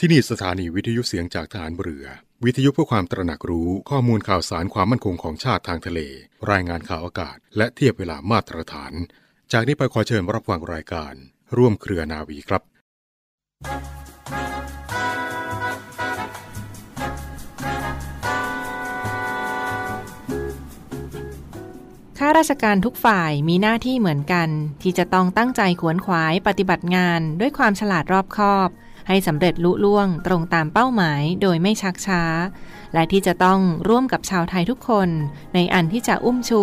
ที่นี่สถานีวิทยุเสียงจากฐานเรือ วิทยุเพื่อความตระหนักรู้ข้อมูลข่าวสารความมั่นคงของชาติทางทะเล รายงานข่าวอากาศ และเทียบเวลามาตรฐาน จากนี้ไปขอเชิญรับฟังรายการ ร่วมเครือนาวีครับ ข้าราชการทุกฝ่ายมีหน้าที่เหมือนกัน ที่จะต้องตั้งใจขวนขวายปฏิบัติงานด้วยความฉลาดรอบคอบ ให้สำเร็จลุล่วงตรงตามเป้าหมายโดยไม่ชักช้า และที่จะต้องร่วมกับชาวไทยทุกคน ในอันที่จะอุ้มชู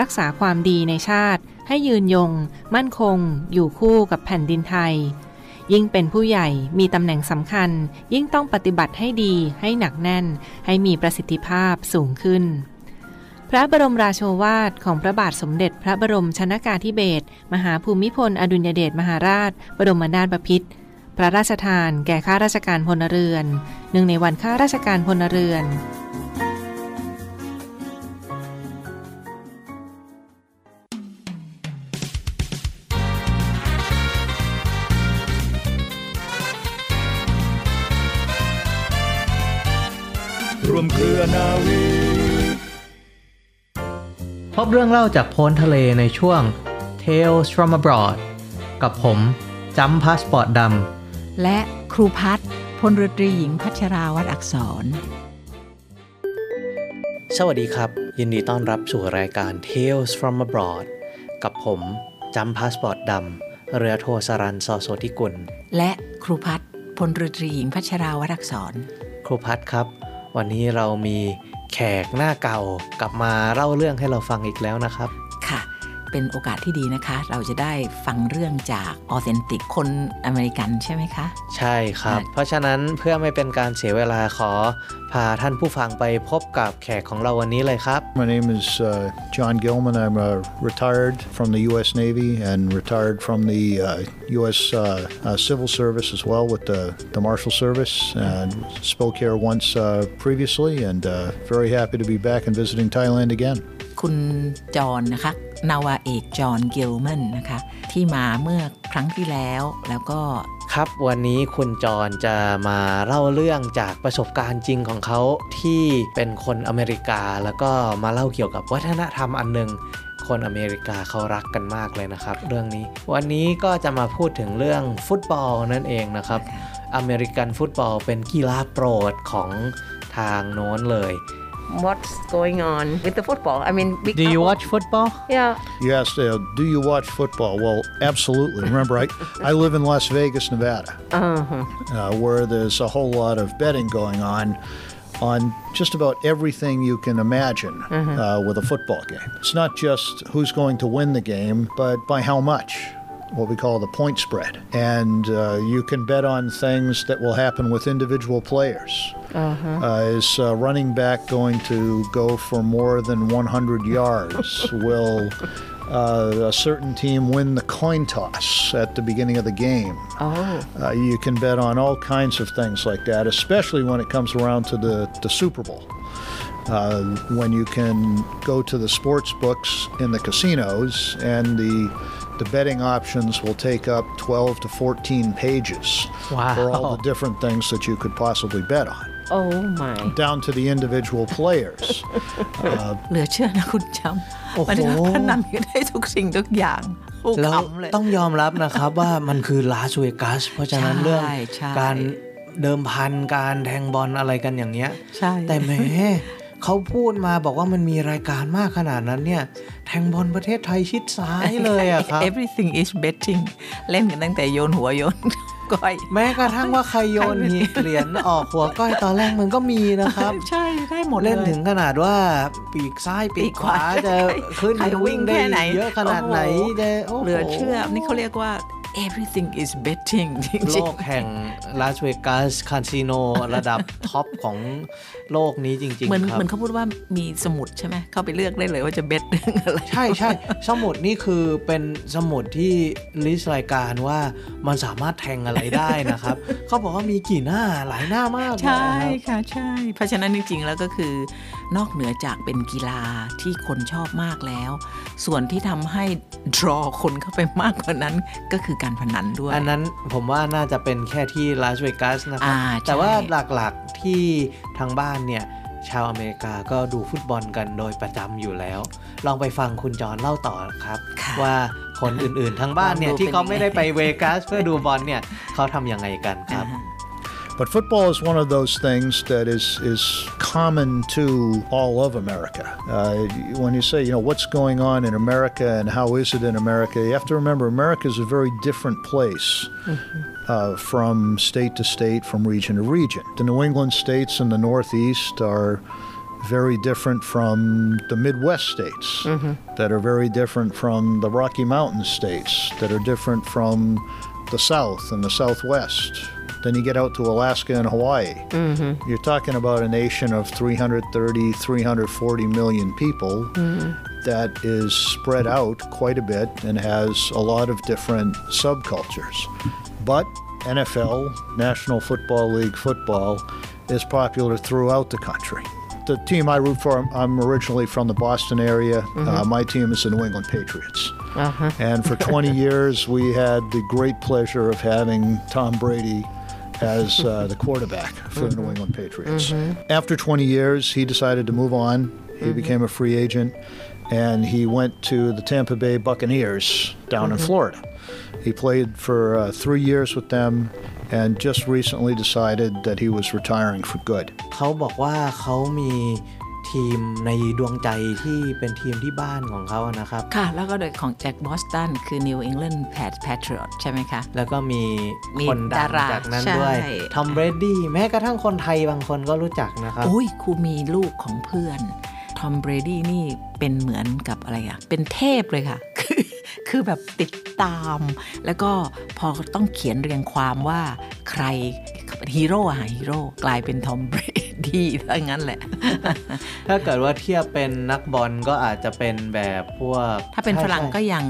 รักษาความดีในชาติ ให้ยืนยง มั่นคง อยู่คู่กับแผ่นดินไทย ยิ่งเป็นผู้ใหญ่มีตำแหน่งสำคัญ ยิ่งต้องปฏิบัติให้ดีให้หนักแน่น ให้มีประสิทธิภาพสูงขึ้นพระบรมราโชวาทของพระบาทสมเด็จพระบรมชนากาธิเบศรมหาภูมิพล อดุลยเดชมหาราช บรมนาถบพิตร พระราชทานแก่ข้าราชการพลเรือนเนื่องในวันข้าราชการพลเรือนรวมเครือนาวีพบเรื่องเล่าจากโพ้นทะเลในช่วง Tales from abroad กับผมจำพาสปอร์ตด และครูพัฒน์พลเรือตรีหญิงพัชราวัดอักษรำสวัสดีครับ ยินดีต้อนรับสู่รายการ Tales from abroad กับผมจำพาสปอร์ตดำเรือโทสรันซอโซทิกุล และครูพัฒน์พลเรือตรีหญิงพัชราวัดอักษร ครูพัฒครับ วันนี้เรามีแขกหน้าเก่ากลับมาเล่าเรื่องให้เราฟังอีกแล้วนะครับค่ะ เป็นโอกาสที่ดีนะคะ เราจะได้ฟังเรื่องจากออเทนติกคนอเมริกันใช่ไหมคะ ใช่ครับค่ะเพราะฉะนั้นเพื่อไม่เป็นการเสียเวลาขอ พาท่านผู้ฟังไปพบกับแขกของเราวันนี้เลยครับ My name is uh, John Gilman. I'm uh, retired from the U.S. Navy and retired from the uh, U.S. Uh, uh, Civil Service as well with the, the Marshal Service. And spoke here once uh, previously, and uh, very happy to be back and visiting Thailand again. คุณจอห์นนะคะ นาวาเอกจอห์นกิลแมนนะคะ ที่มาเมื่อครั้งที่แล้วแล้วก็ครับวันนี้คุณจรจะมาเล่าเรื่องจากประสบการณ์จริงของเขาที่เป็นคนอเมริกา แล้วก็มาเล่าเกี่ยวกับวัฒนธรรมอันหนึ่งคนอเมริกาเขารักกันมากเลยนะครับ เรื่องนี้ วันนี้ก็จะมาพูดถึงเรื่องฟุตบอลนั่นเองนะครับอเมริกันฟุตบอลเป็นกีฬาโปรดของทางโน้นเลย what's going on with the football. I mean, big Do you apple- watch football Yeah. You asked, uh, do you watch football? Well, absolutely. Remember, I, I live in Las Vegas, Nevada, uh, where there's a whole lot of betting going on on just about everything you can imagine uh, with a football game. It's not just who's going to win the game, but by how much. What we call the point spread. And uh, you can bet on things that will happen with individual players. Uh, is uh, running back going to go for more than 100 yards? Will uh, a certain team win the coin toss at the beginning of the game? Oh. Uh, you can bet on all kinds of things like that, especially when it comes around to the, the Super Bowl. Uh, when you can go to the sports books in the casinos and the the betting options will take up 12 to 14 pages for all Wow. the different things that you could possibly bet on, Oh my. down to the individual players. Uh, เหลือเชื่อนะคุณจโอ้ำโหมันพนันกันได้ทุกสิ่งทุกอย่างโอ้แล้วขำเลยต้องยอมรับนะครับว่ามันคือลาสเวกัสเพราะฉะนั้นใช่เรื่องใช่การเดิมพันการแทงบอลอะไรกันอย่างเงี้ย ใช่ แต่แหม เขาพูดมาบอกว่ามันมีรายการมากขนาดนั้นเนี่ย แทงบอลประเทศไทยชิดซ้ายเลยอะครับ everything is betting เล่นกันตั้งแต่โยนหัวโยนก้อยแม้กระทั่งว่าใครโยนหีเหรียญออกหัวก้อยตอนแรกมันก็มีนะครับ ใช่ได้หมดเล่นยถึงขนาดว่าปีกซ้ายปีกขวาจะขึ้นใครวิ่งได้แค่ไหนเยอะขนาดไหนโอ้โหจะโโเหลือเชื่อนี่เขาเรียกว่า everything is betting จริงโลกแห่งลาสเวกัสคาสิโนระดับท็อปของโลกนี้จริงเหมือนๆครับเหมือนเขาพูดว่ามีสมุดใช่ไหมเข้าไปเลือกได้เลยว่าจะเบ็ดเรื่องอะไร ใช่ใช่สมุดนี่คือเป็นสมุดที่ลิสต์รายการว่ามันสามารถแทงอะไรได้นะครับ เขาบอกว่ามีกี่หน้าหลายหน้ามากเลยใช่นะครับค่ะใช่ เพราะฉะนั้นจริง ๆ แล้วก็คือ นอกเหนือจากเป็นกีฬาที่คนชอบมากแล้ว ส่วนที่ทำให้ draw คนเข้าไปมากกว่านั้นก็คือการพนันด้วย อันนั้นผมว่าน่าจะเป็นแค่ที่ลาสเวกัสนะครับอ่าใช่แต่ว่าหลักๆที่ทางบ้านเนี่ยชาวอเมริกาก็ดูฟุตบอลกันโดยประจำอยู่แล้ว ลองไปฟังคุณจอนเล่าต่อครับค่ะว่าคนอื่นๆทางบ้านเนี่ยลองดูที่เขาเป็นยังไงไม่ได้ไปเวกัสเพื่อดูบอลเนี่ยเขาทำยังไงกันครับอ่า But football is one of those things that is is common to all of America. Uh, when you say, you know, what's going on in America and how is it in America, you have to remember America is a very different place uh, from state to state, from region to region. The New England states and the Northeast are very different from the Midwest states, that are very different from the Rocky Mountain states, that are different from the South and the Southwest. Then you get out to Alaska and Hawaii. Mm-hmm. You're talking about a nation of 330, 340 million people mm-hmm. that is spread out quite a bit and has a lot of different subcultures. But NFL, National Football League football, is popular throughout the country. The team I root for, I'm- originally from the Boston area. Mm-hmm. Uh, my team is the New England Patriots. Uh-huh. And for 20 years, we had the great pleasure of having Tom Brady as uh, the quarterback for the New England Patriots. After 20 years, he decided to move on. He became a free agent and he went to the Tampa Bay Buccaneers down in Florida. He played for uh, three years with them and just recently decided that he was retiring for good. เขาบอกว่าเขามี ทีมในดวงใจที่เป็นทีมที่บ้านของเขานะครับ ค่ะ แล้วก็โดยของจากบอสตันคือ New England Pat- Patriot ใช่ไหมคะ แล้วก็มีมีคนดังดาราจากนั้นใช่ด้วยทอมเบรดี้แม้กระทั่งคนไทยบางคนก็รู้จักนะครับอุ้ยครูมีลูกของเพื่อนทอมเบรดี้นี่เป็นเหมือนกับอะไรอะเป็นเทพเลยค่ะ คือคือแบบติดตาม แล้วก็พอต้องเขียนเรียงความว่าใคร ฮีโร่อะฮีโร่กลายเป็นทอมเบรดี้ถ้างั้นแหละ ถ้าเกิดว่าเทียบเป็นนักบอลก็อาจจะเป็นแบบพวก ถ้าเป็นฝรั่งก็ยัง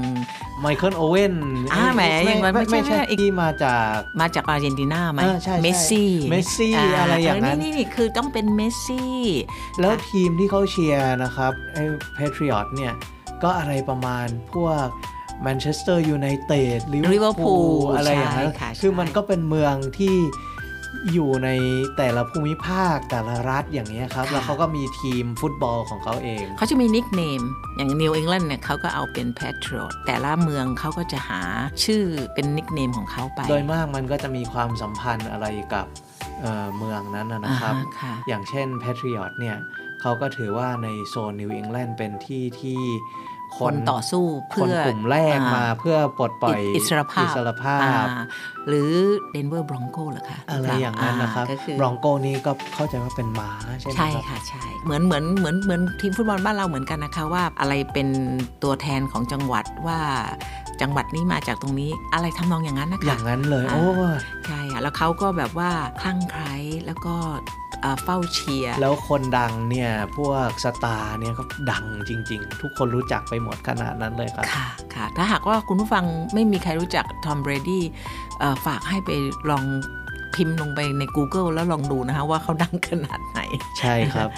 ไมเคิลโอเว่นอ่าแหมยังไม่ไม่ไม่ไม่ใช่ใช่อีกที่มาจากมาจากอาร์เจนตินาไหมเออใช่ใช่เมสซี่เมสซี่อะไรอย่างนั้นนี่นี่คือต้องเป็นเมสซี่ แล้วทีมที่เขาเชียร์นะครับไอ้ Patriot เนี่ย ก็อะไรประมาณพวกแมนเชสเตอร์ยูไนเต็ดลิเวอร์ Liverpool พูลอะไรอย่างนั้นใช่ค่ะคือใช่มันก็เป็นเมืองที่ อยู่ในแต่ละภูมิภาคแต่ละรัฐอย่างนี้ยครับ แล้วเขาก็มีทีมฟุตบอลของเขาเอง เขาจะมีนิกเนมอย่างนิว e อง l ล n d เนี่ยเขาก็เอาเป็น Patriot แต่ละเมืองเขาก็จะหาชื่อเป็น nickname ของเขาไป โดยมากมันก็จะมีความสัมพันธ์อะไรกับเอ่อเมืองนั้นนะนะครับอ่าฮะค่ะอย่างเช่น Patriot เนี่ยเขาก็ถือว่าในโซนนิวอิงแลนด์เป็นที่ที่ คนต่อสู้คเพื่นอกลุ่มแรกมาอ่เพื่อปลดปล่อยอิสรภาพอิสรภาพอ่หรือเดนเวอร์บรองโกเหรอคะอะไรอย่างนั้นนะครับก็คือบรองโกนี่ก็เข้าใจว่าเป็นม้าใช่ไหมใช่ครับค่ะใช่เหมือนเหมือนเหมือนเหมือนทีมฟุตบอลบ้านเราเหมือนกันนะคะว่าอะไรเป็นตัวแทนของจังหวัดว่าจังหวัดนี้มาจากตรงนี้อะไรทำนองอย่างนั้นนะคะอย่างนั้นเลยอ่าโอ้ใช่ค่ะแล้วเขาก็แบบว่าคลั่งไคล้แล้วก็ เอ่อเฝ้าเชียร์แล้วคนดังเนี่ย พวก star เนี่ยก็ดังจริง ๆ ทุกคนรู้จักไปหมดขนาดนั้นเลยครับค่ะค่ะถ้าหากว่าคุณผู้ฟังไม่มีใครรู้จักทอมเบรดี้ฝากให้ไปลองพิมพ์ลงไปใน Google แล้วลองดูนะคะว่าเขาดังขนาดไหน ใช่ครับ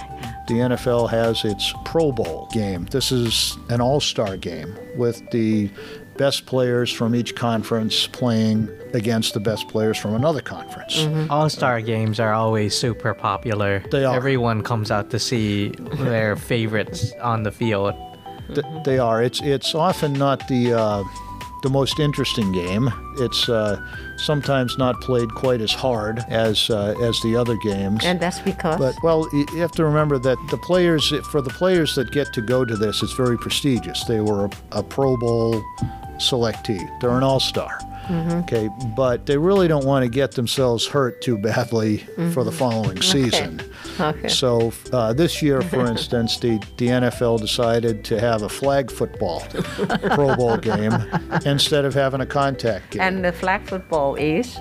The NFL has its Pro Bowl game. This is an all star game with the best players from each conference playing against the best players from another conference. All star games are always super popular. They are. Everyone comes out to see their favorites on the field. Th- they are. It's it's often not the uh, the most interesting game. It's uh, sometimes not played quite as hard as uh, as the other games. And that's because But well, you have to remember that the players, for the players that get to go to this, it's very prestigious. They were a, a Pro Bowl selectee. They're an All Star. Okay, but they really don't want to get themselves hurt too badly for the following season. Okay. So uh, this year, for instance, the, the NFL decided to have a flag football Pro Bowl game instead of having a contact game. and the flag football is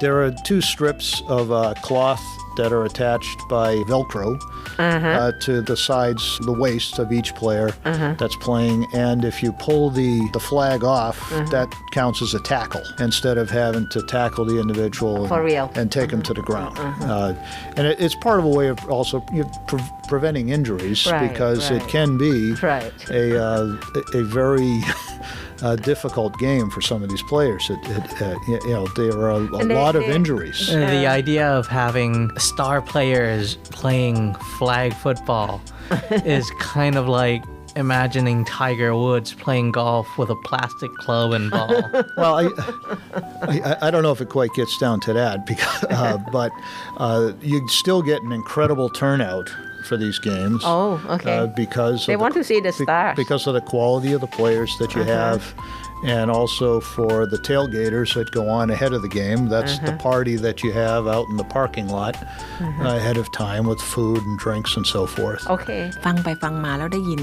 There are two strips of uh, cloth that are attached by Velcro uh, to the sides, the waist of each player that's playing. And if you pull the, the flag off, that counts as a tackle instead of having to tackle the individual and, For real. and take him to the ground. Uh, and it, it's part of a way of also you know, pre- preventing injuries Right, because it can be Right. a, uh, a a very a difficult game for some of these players. It, it, uh, you know, there are a, a they- lot of injuries. Uh, the idea of having star players playing flag football is kind of like imagining Tiger Woods playing golf with a plastic club and ball. Well, I, I, I don't know if it quite gets down to that, because, uh, but uh, you still get an incredible turnout for these games. Oh, okay. Uh, because They of want to see the be- stars. because of the quality of the players that you have, and also for the tailgaters that go on ahead of the game. That's the party that you have out in the parking lot uh, ahead of time with food and drinks and so forth. โอเค ฟังไปฟังมาแล้วได้ยิน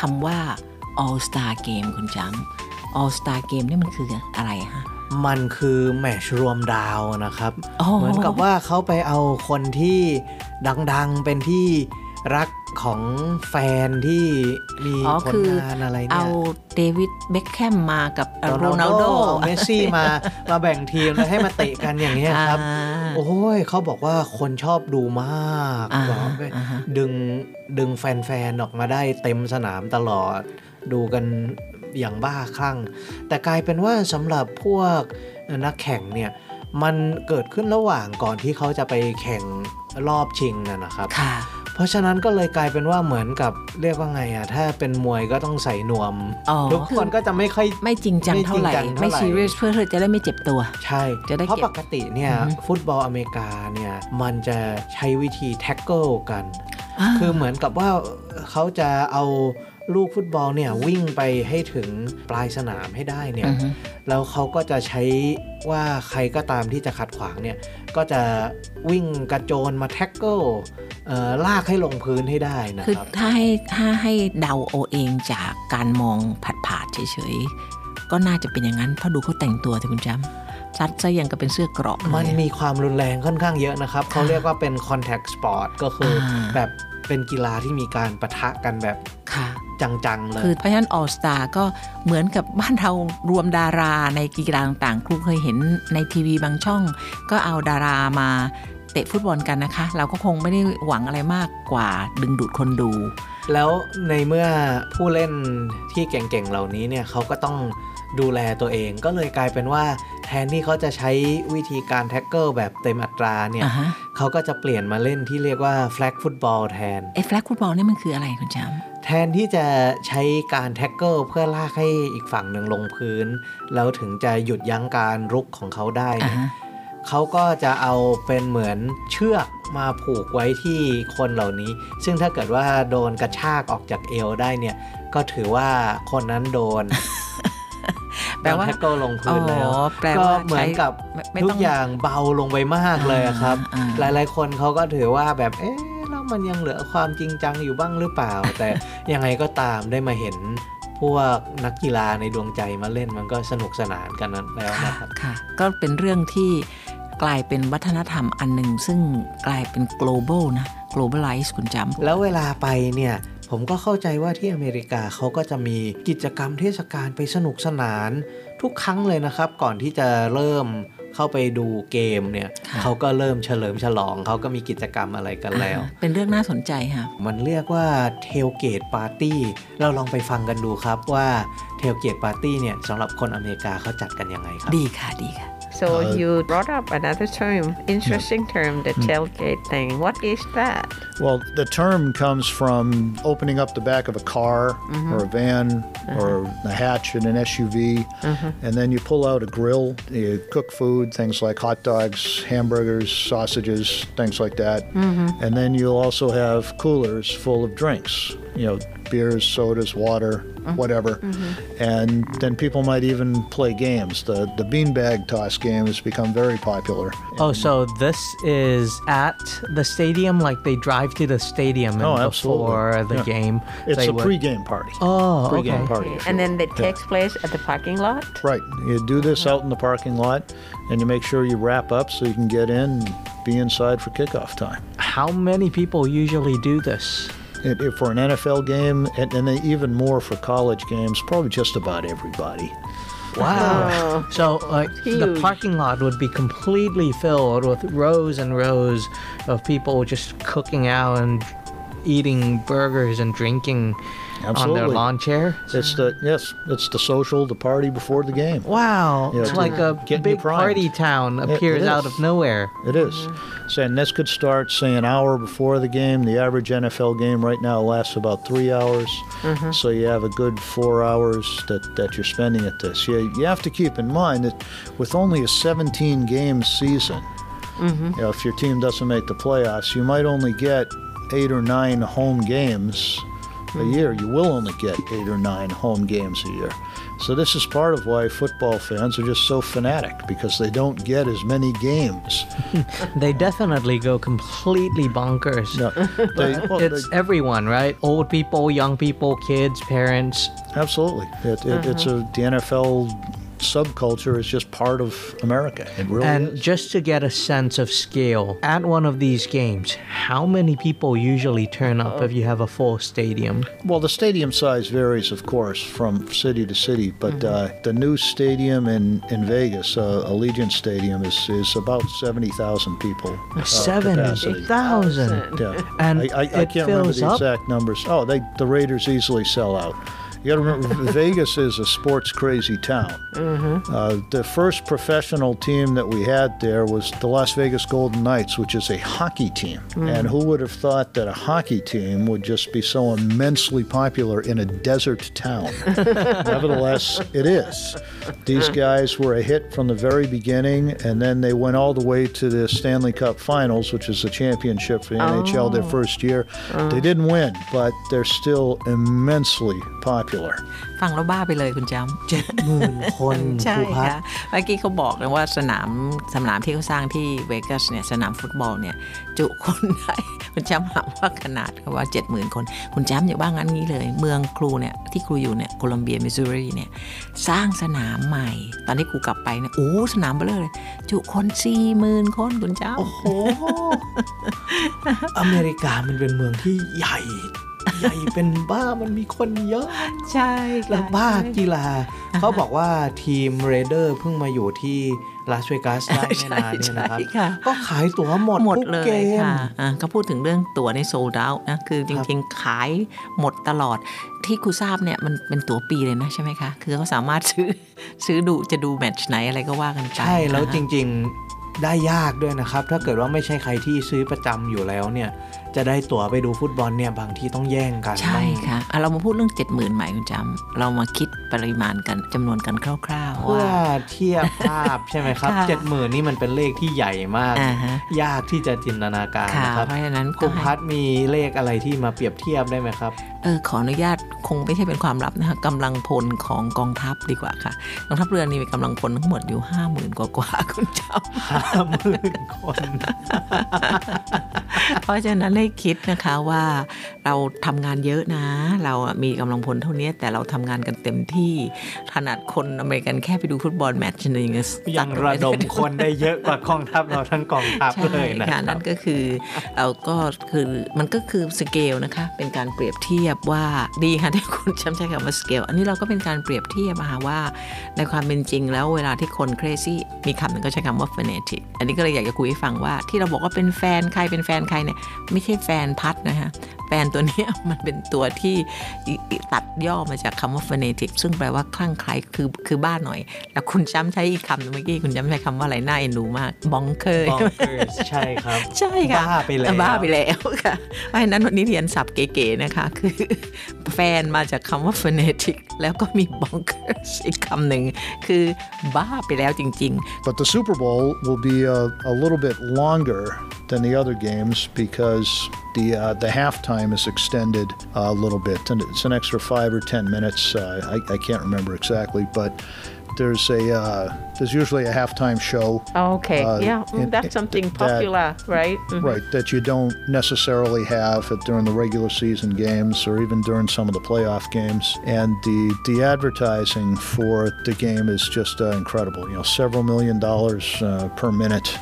คำว่า All Star Game คุณจำ All Star Game นี่มันคืออะไรฮะ มันคือแมตชรวมดาวนะครับอ๋อเหมือนกับว่าเขาไปเอาคนที่ดังๆเป็นที่รักของแฟนที่มีอ๋อผลคืองานอะไรเอาเนี่ยเดวิดเบคแคมมากับโรนัลโดเอาเมสซี่มา มาแบ่งทีมแล้วให้มาเตะกันอย่างนี้ยครับอ่าโอ้ยเขาบอกว่าคนชอบดูมากอ่าบอกว่าอ่าฮะดึงดึงแฟนๆ ออกมาได้เต็มสนามตลอดดูกัน อย่างบ้าคลั่ง แต่กลายเป็นว่าสำหรับพวกนักแข่งเนี่ยมันเกิดขึ้นระหว่างก่อนที่เขาจะไปแข่งรอบชิงนะนะครับค่ะเพราะฉะนั้นก็เลยกลายเป็นว่าเหมือนกับเรียกว่าไงอะถ้าเป็นมวยก็ต้องใส่นวมอ๋อทุกคนก็จะไม่ค่อยไม่จริงจังเท่าไหร่ไม่จริงจังเท่าไหร่ ไม่ซีเรียสเพื่อเธอจะได้ไม่เจ็บตัว ใช่จะได้เพราะเก็บปกติเนี่ยอือฮึฟุตบอลอเมริกาเนี่ยมันจะใช้วิธี tackle กันอ่าคือเหมือนกับว่าเขาจะเอา ลูกฟุตบอลเนี่ยวิ่งไปให้ถึงปลายสนามให้ได้เนี่ยอือฮึแล้วเขาก็จะใช้ว่าใครก็ตามที่จะขัดขวางเนี่ยก็จะวิ่งกระโจนมา tackle เอ่อลากให้ลงพื้นให้ได้นะคือครับถ้าให้ถ้าให้เดาเอาเองจากการมองผัดผาดๆเฉยๆ ก็น่าจะเป็นอย่างนั้น เพราะดูเขาแต่งตัวที่คุณจำซัดซะยังกับเป็นเสื้อเกราะเลยมันมีความรุนแรงค่อนข้างเยอะนะครับ เขาเรียกว่าเป็น contact sport ก็คืออาแบบเป็นกีฬาที่มีการประทะกันแบบค่ะ จังๆเลย คือเพราะฉะนั้น All Star ก็เหมือนกับบ้านเรารวมดาราในกีฬาต่างๆ ครูเคยเห็นในทีวีบางช่อง ก็เอาดารามาเตะฟุตบอลกันนะคะ เราก็คงไม่ได้หวังอะไรมากกว่าดึงดูดคนดู แล้วในเมื่อผู้เล่นที่เก่งๆเหล่านี้เนี่ยเขาก็ต้องดูแลตัวเองก็เลยกลายเป็นว่าแทนที่เขาจะใช้วิธีการ tackle แบบเต็มอัตราเนี่ยอ่าฮะเขาก็จะเปลี่ยนมาเล่นที่เรียกว่า flag football แทนไอ้ flag football นี่มันคืออะไรคุณจ แทนที่จะใช้การ tackle เพื่อลากให้อีกฝั่งหนึ่งลงพื้น แล้วถึงจะหยุดยั้งการรุกของเขาได้ำอ่าเนี่ยฮะเขาก็จะเอาเป็นเหมือนเชือกมาผูกไว้ที่คนเหล่านี้ ซึ่งถ้าเกิดว่าโดนกระชากออกจากเอวได้เนี่ย ก็ถือว่าคนนั้นโดนแปลว่าโดนแท็กเกิลลงพื้นแล้วอ๋อแปลก็ว่าเหมือนกับใช้ไม่ไม่ทุต้กองอย่างเบาลงไปมากเลยอะครับอ่าหลายๆคนเขาก็ถือว่าแบบเอ๊ะแล้ว มันยังเหลือความจริงจังอยู่บ้างหรือเปล่า แต่ยังไงก็ตามได้มาเห็นพวกนักกีฬาในดวงใจมาเล่นมันก็สนุกสนานกันแล้วค่ะนะครับค่ะก็เป็นเรื่องที่กลายเป็นวัฒนธรรมอันหนึ่งซึ่งกลายเป็น global นะ globalize คุณจำแล้วเวลาไปเนี่ยผมก็เข้าใจว่าที่อเมริกาเขาก็จะมีกิจกรรมเทศกาลไปสนุกสนานทุกครั้งเลยนะครับ ก่อนที่จะเริ่ม เข้าไปดูเกมเนี่ยค่ะเขาก็เริ่มเฉลิมฉลองเขาก็มีกิจกรรมอะไรกันแล้วอ่าเป็นเรื่องน่าสนใจค่ะมันเรียกว่าเทลเกตปาร์ตี้เราลองไปฟังกันดูครับว่าเทลเกตปาร์ตี้เนี่ยสำหรับคนอเมริกาเขาจัดกันยังไงครับ ดีค่ะดีค่ะ so you brought up another term interesting term the hmm. tailgate thing. What is that? Well, the term comes from opening up the back of a car mm-hmm. or a van mm-hmm. or a hatch in an SUV, mm-hmm. and then you pull out a grill. You cook food, things like hot dogs, hamburgers, sausages, things like that. And then you'll also have coolers full of drinks, you know, beers, sodas, water, uh-huh. whatever. Mm-hmm. And then people might even play games. The the beanbag toss game has become very popular. Oh, so this is at the stadium, like they drive to the stadium and Oh, absolutely. before the Yeah. game. It's they a would- pre-game party. Oh, Pre-game okay. party. and you then it takes place at the parking lot Right. You do this uh-huh. out in the parking lot, and you make sure you wrap up so you can get in and be inside for kickoff time. How many people usually do this? And for an NFL game, and, and even more for college games, probably just about everybody. Wow. Oh. So, like, the parking lot would be completely filled with rows and rows of people just cooking out and eating burgers and drinking on their lawn chair. It's the yes, it's the social, the party before the game. Wow, Yeah, it's like a big party town it appears out of nowhere. It is. Saying this could start, say, an hour before the game. The average NFL game right now lasts about three hours. Mm-hmm. So you have a good four hours that, that you're spending at this. You, you have to keep in mind that with only a 17 game season, mm-hmm. you know, if your team doesn't make the playoffs, you might only get eight or nine home games a hmm. year. You will only get eight or nine home games a year. So this is part of why football fans are just so fanatic because they don't get as many games. They definitely go completely bonkers. No, they, well, It's they- everyone, right? Old people, young people, kids, parents. absolutely. It, it, It's uh-huh. a the NFL subculture is just part of America. It really And is. just to get a sense of scale, at one of these games, how many people usually turn up if you have a full stadium? Well, the stadium size varies, of course, from city to city. But uh, the new stadium in in Vegas, uh, Allegiant Stadium, is is about seventy thousand people. uh, capacity. 70,000. Yeah, And I, I, I it can't remember fills the up? exact numbers. Oh, they the Raiders easily sell out. You got to remember, Vegas is a sports crazy town. Mm-hmm. Uh, the first professional team that we had there was the Las Vegas Golden Knights, which is a hockey team. Mm. And who would have thought that a hockey team would just be so immensely popular in a desert town? Nevertheless, it is. These mm. guys were a hit from the very beginning, and then they went all the way to the Stanley Cup Finals, which is the championship for the NHL their oh. first year. They oh. didn't win, but they're still immensely popular. ฟังแล้วบ้าไปเลยคุณจำเจ็ดหมื่นคนใช่ครูพัดค่ะเมื่อกี้เขาบอกเลยว่าสนามสนามที่เขาสร้างที่เวกัสเนี่ยสนามฟุตบอลเนี่ยจุคนได้คุณจำถามว่าขนาดเขาว่าเจ็ดหมื่นคน คุณจำอย่าบ้างงั้นงี้เลย เมืองครูเนี่ยที่ครูอยู่เนี่ยโคลัมเบียมิสซูรีเนี่ยสร้างสนามใหม่ ตอนที่ครูกลับไปเนี่ยโอ้สนามเบลอเลย จุคนสี่หมื่นคนคุณจำโอ้โหอเมริกามันเป็นเมืองที่ใหญ่ ใหญ่เป็นบ้ามันมีคนเยอะ ใช่ค่ะแล้วบ้ากีฬา เขาบอกว่าทีมเรเดอร์เพิ่งมาอยู่ที่ลาสเวกัสได้ไม่นานเนี่ยนะครับใช่ค่ะก็ขายตั๋วหมดหมดทุกเลเกยมค่ะอะก็พูดถึงเรื่องตั๋วในโซลด o วนะคือจริงๆ ขายหมดตลอดที่ครูทราบเนี่ยมันเป็นตั๋วปีเลยนะใช่ไหมคะ คือเขาสามารถซื้อซื้อดูจะดูแมตช์ไหนอะไรก็ว่ากันไป ใช่ แล้วจนะคะริง ๆได้ยากด้วยนะครับ ถ้าเกิดว่าไม่ใช่ใครที่ซื้อประจำอยู่แล้วเนี่ย จะได้ตั๋วไปดูฟุตบอลเนี่ยบางทีต้องแย่งกัน ใช่ต้องค่ะอะเรามาพูดเรื่อง 7 0,000ใหม่คุณจำเรามาคิดปริมาณกันจำนวนกันคร่าวๆเพื่อว่าเทียบภาพใช่ไหมครับค่ะเจ็ดหมื่นนี่มันเป็นเลขที่ใหญ่มากอ่าฮะยากที่จะจินตนาการค่ะนะครับเพราะฉะนั้นคุณก็ให้พัดมีเลขอะไรที่มาเปรียบเทียบได้ไหมครับเออขออนุญาตคงไม่ใช่เป็นความลับนะคะกำลังพลของกองทัพดีกว่าค่ะกองทัพเรือนี่มีกำลังพลทั้งหมดอยู่ห้าหมื่นกว่าๆคุณจำห้าหมื่นคน เพราะฉะนั้นให้คิดนะคะว่าเราทำงานเยอะนะ เราอะมีกำลังพลเท่านี้แต่เราทำงานกันเต็มที่ขนาดคนอเมริกันแค่ไปดูฟุตบอลแมตช์หนึงยังระดมคนได้เยอะกว่ากองทัพเราทั้งกองทัพใช่เลยนะคค่ะรันั่บนก็คือเราก็คือมันก็คือสเกลนะคะ เป็นการเปรียบเทียบว่าดีค่ะที่คุณจำใช้คำว่าสเกลอันนี้เราก็เป็นการเปรียบเทียบอะค่ะว่า ในความเป็นจริงแล้วเวลาที่คน crazy มีคำหนึ่งก็ใช้คำว่า fanatic อันนี้ก็เลยอยากจะคุยให้ฟังว่าที่เราบอกว่าเป็นแฟนใครเป็นแฟนใครเนี่ยไม่ใช่แฟนพัดนะคะแฟนตัวเนี้ยมันเป็นตัวที่ตัดย่อมาจากคำว่า fanatic ซึ่งแปลว่าคลั่งไคล้คือคือบ้าหน่อย แล้วคุณจำใช้อีกคำหนึงเมื่อกี้คุณจำใช้คำว่าอะไรน่าเอ็นดูมาก bonker bonkers ใช่ครับ ใช่ค่ะบ้าไปแล้วบ้าไปแล้วค่ะเพราะฉะนั้นวันนี้เรียนศัพท์เก๋ๆนะคะ คือแฟนมาจากคำว่า phonetic แล้วก็มี bonkers อีกคำหนึ่งคือบ้าไปแล้วจริง But the Super Bowl will be a, a little bit longer than the other games because the uh, the halftime is extended a little bit, and it's an extra five or ten minutes. Uh, I, I can't remember exactly, but there's a uh, there's usually a halftime show. Okay, Uh, yeah, mm, in- that's something that- popular, right? Mhm. Right, that you don't necessarily have during the regular season games or even during some of the playoff games. And the the advertising for the game is just uh, incredible. You know, several million dollars uh, per minute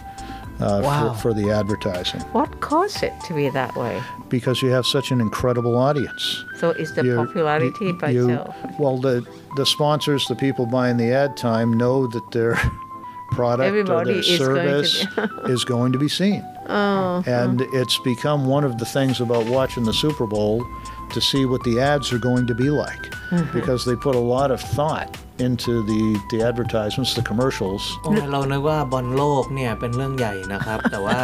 uh, Wow. for, for the advertising What caused it to be that way? because you have such an incredible audience. So is the You- popularity you- by you- itself. Well, the the sponsors, the people buying the ad time, know that they're product Everybody or their is going service be- is going to be seen. Oh, And it's become one of the things about watching the Super Bowl to see what the ads are going to be like because they put a lot of thought into the, the advertisements, the commercials. โอ้ยเรานึกว่าบอลโลกเนี่ยเป็นเรื่องใหญ่นะครับ แต่ว่า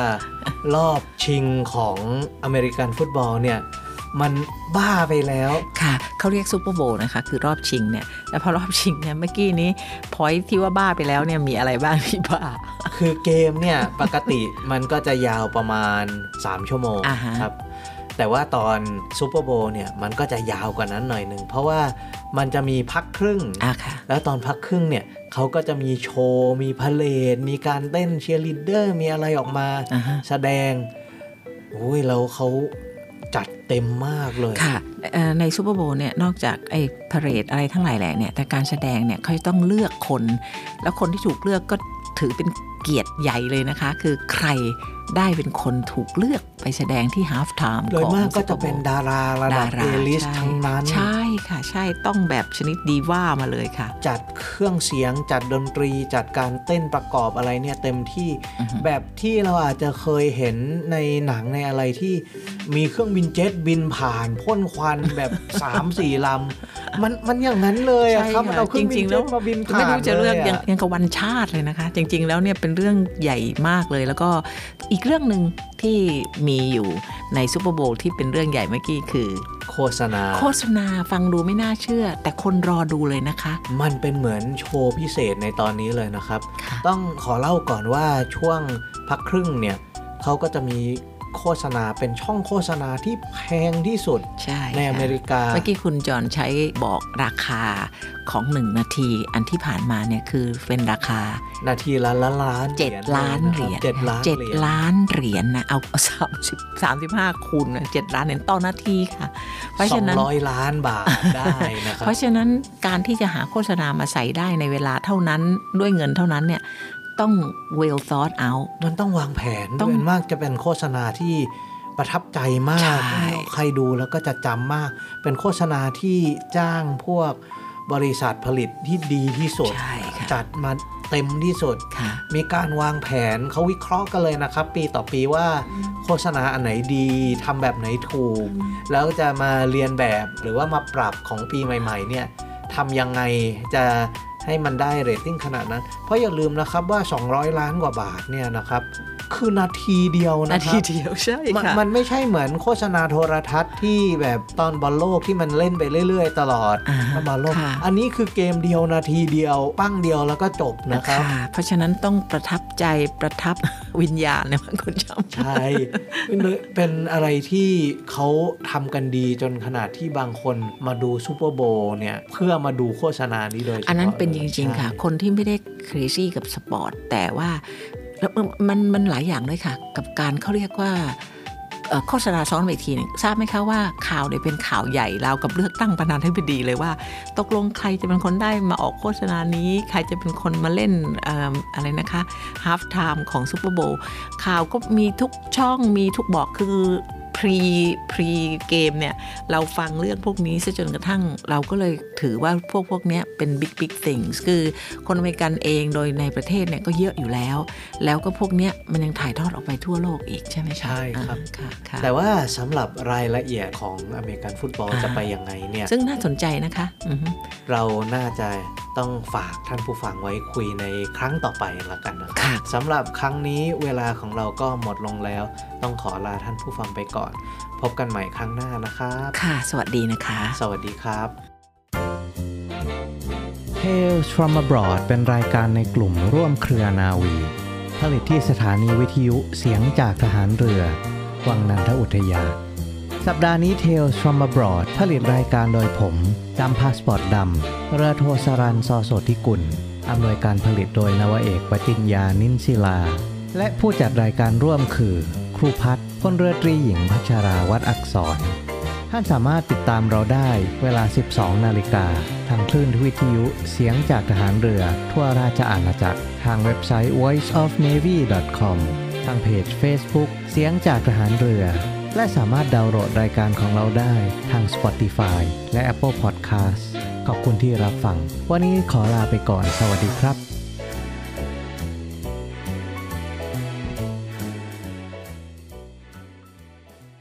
รอบชิงของอเมริกันฟุตบอลเนี่ยมันบ้าไปแล้วค่ะเขาเรียกซูเปอร์โบว์นะคะ คือรอบชิงเนี่ยแล้วพอรอบชิงเนี่ยเมื่อกี้นี้พอยที่ว่าบ้าไปแล้วเนี่ยมีอะไรบ้างที่บ้า คือเกมเนี่ย ปกติมันก็จะยาวประมาณ 3 ชั่วโมงอ่าฮะครับ แต่ว่าตอน Super Bowl เนี่ยมันก็จะยาวกว่านั้นหน่อยหนึ่งเพราะว่ามันจะมีพักครึ่งอะค่ะแล้วตอนพักครึ่งเนี่ยเขาก็จะมีโชว์ มี parade มีการเต้นเชียร์ลีดเดอร์มีอะไรออกมาอ่าฮะแสดงโอ้ยแล้วเขาจัดเต็มมากเลยค่ะเอ่อใน Super Bowl เนี่ยนอกจากไอ้ parade อะไรทั้งหลายแหล่เนี่ยแต่การแสดงเนี่ยเขาจะต้องเลือกคน แล้วคนที่ถูกเลือกก็ถือเป็นเกียรติใหญ่เลยนะคะ คือใคร ได้เป็นคนถูกเลือกไปแสดงที่ฮา f ไทม์โดยมากก็จะเป็นดาราระดับ A-list ใช่ทั้งนั้น ใช่ค่ะ ใช่ต้องแบบชนิดดีว่ามาเลยค่ะ จัดเครื่องเสียงจัดดนตรีจัดการเต้นประกอบอะไรเนี่ยเต็มที่แบบที่เราอาจจะเคยเห็นในหนังในอะไรที่มีเครื่องบินเจ็ตบินผ่านพ่นควันแบบ3 4ลำมันมันอย่างนั้นเลยอะครับใช่มันค่ะเอาเครื่องบิจรินงๆเจ็ตแล้วมาบินผ่านไม่รู้จะเลือกลยังอะยังกับวันชาติเลยนะคะ จริง ๆ แล้วเนี่ยเป็นเรื่องใหญ่มากเลยแล้วก็อีกเรื่องหนึ่งที่มีอยู่ในซูเปอร์โบว์ที่เป็นเรื่องใหญ่เมื่อกี้คือโฆษณา โฆษณาฟังดูไม่น่าเชื่อ แต่คนรอดูเลยนะคะ มันเป็นเหมือนโชว์พิเศษในตอนนี้เลยนะครับค่ะต้องขอเล่าก่อนว่าช่วงพักครึ่งเนี่ยเขาก็จะมี โฆษณาเป็นช่องโฆษณาที่แพงที่สุดใช่ในอเมค่ะริกา เมื่อกี้คุณจอนใช้บอกราคาของหนึ่งนาที อันที่ผ่านมาเนี่ยคือเป็นราคา นาทีละล้านล้านเจ็ดล้านเหรียญเจ็ดล้านเจ็ดเหรียญล้านเหรียญนะเอาสามสิบสามสิบห้าคูณเจ็ดล้านเหรียญต่อนาทีค่ะ เพราะสอฉะงนั้นร้อยล้านบาทได้นะครับเพราะฉะนั้นการที่จะหาโฆษณามาใส่ได้ในเวลาเท่านั้นด้วยเงินเท่านั้นเนี่ย ต้อง well thought out มันต้องวางแผนต้องเป็นมากจะเป็นโฆษณาที่ประทับใจมากใช่ใครดูแล้วก็จะจำมาก เป็นโฆษณาที่จ้างพวกบริษัทผลิตที่ดีที่สุดใช่ค่ะจัดมาเต็มที่สุดค่ะมีการวางแผนเขาวิเคราะห์กันเลยนะครับ ปีต่อปีว่าโฆษณาอันไหนดีทำแบบไหนถูก แล้วจะมาเรียนแบบหรือว่ามาปรับของปีใหม่ ๆ เนี่ยทำยังไงจะ ให้มันได้เรตติ้งขนาดนั้น เพราะอย่าลืมนะครับว่า 200 ล้านกว่าบาทเนี่ยนะครับ คือนาทีเดียวนาทีเดียวนะครับใช่มันค่ะ มันไม่ใช่เหมือนโฆษณาโทรทัศน์ที่แบบตอนบอลโลกที่มันเล่นไปเรื่อย ๆ ตลอดอ่าบอลโลกค่ะอันนี้คือเกมเดียวนาทีเดียวปั้งเดียวแล้วก็จบนะครับค่ะเพราะฉะนั้นต้องประทับใจประทับวิญญาณเนี่ยคุณจำใช่เป็นอะไรที่เขาทำกันดีจนขนาดที่บางคนมาดู Super Bowl เนี่ยเพื่อมาดูโฆษณานี้โดยฉพาะอันนั้นเป็นเลยจริง ๆ ค่ะใช่คนที่ไม่ได้ crazy กับสปอร์ตแต่ว่าแล้ว มันมันหลายอย่างด้วยค่ะ กับการเขาเรียกว่าโฆษณาซ้อนไปทีหนึงทราบไหมคะว่าข่าวเนี่ยเป็นข่าวใหญ่เรากับเลือกตั้งประธานาธิบดีเลยว่า ตกลงใครจะเป็นคนได้มาออกโฆษณานี้ ใครจะเป็นคนมาเล่นอะไรนะคะ halftime ของ Super Bowlข่าวก็มีทุกช่องมีทุกบอกคือ pre pre เกมเนี่ย เราฟังเรื่องพวกนี้ซะจนกระทั่งเราก็เลยถือว่าพวกพวกเนี้ยเป็น big big things คือคนอเมริกันเองโดยในประเทศเนี่ยก็เยอะอยู่แล้ว แล้วก็พวกเนี้ยมันยังถ่ายทอดออกไปทั่วโลกอีกใช่ไหมคะใช่ครับอ่าค่ะค่ะแต่ว่าสำหรับรายละเอียดของอเมริกันฟุตบอลอ่าจะไปยังไงเนี่ย ซึ่งน่าสนใจนะคะอือฮึเราน่าจะ ต้องฝากท่านผู้ฟังไว้คุยในครั้งต่อไปละกันนะครับค่ะสำหรับครั้งนี้เวลาของเราก็หมดลงแล้ว ต้องขอลาท่านผู้ฟังไปก่อน พบกันใหม่ครั้งหน้านะครับ ค่ะ สวัสดีนะคะ สวัสดีครับ Tales from abroad เป็นรายการในกลุ่มร่วมเครือนาวี ผลิตที่สถานีวิทยุเสียงจากทหารเรือ วังนันทอุทยาน สัปดาห์นี้ Tales from abroad ผลิตรายการโดยผมจำพาสปอร์ตดำเรือโทสรันซอโสธิกุลอำนวยการผลิตโดยนวเอกปติญญานินศิลา และผู้จัดรายการร่วมคือ ครูพัฒน์พลเรือตรีหญิงพัชราวัดอักษร ท่านสามารถติดตามเราได้เวลา 12 นาฬิกา ทางคลื่นวิทยุเสียงจากทหารเรือทั่วราชอาณาจักร ทางเว็บไซต์ voiceofnavy.com ทางเพจ Facebook เสียงจากทหารเรือ และสามารถดาวน์โหลดรายการของเราได้ทาง Spotify และ Apple Podcast ขอบคุณที่รับฟัง วันนี้ขอลาไปก่อน สวัสดีครับ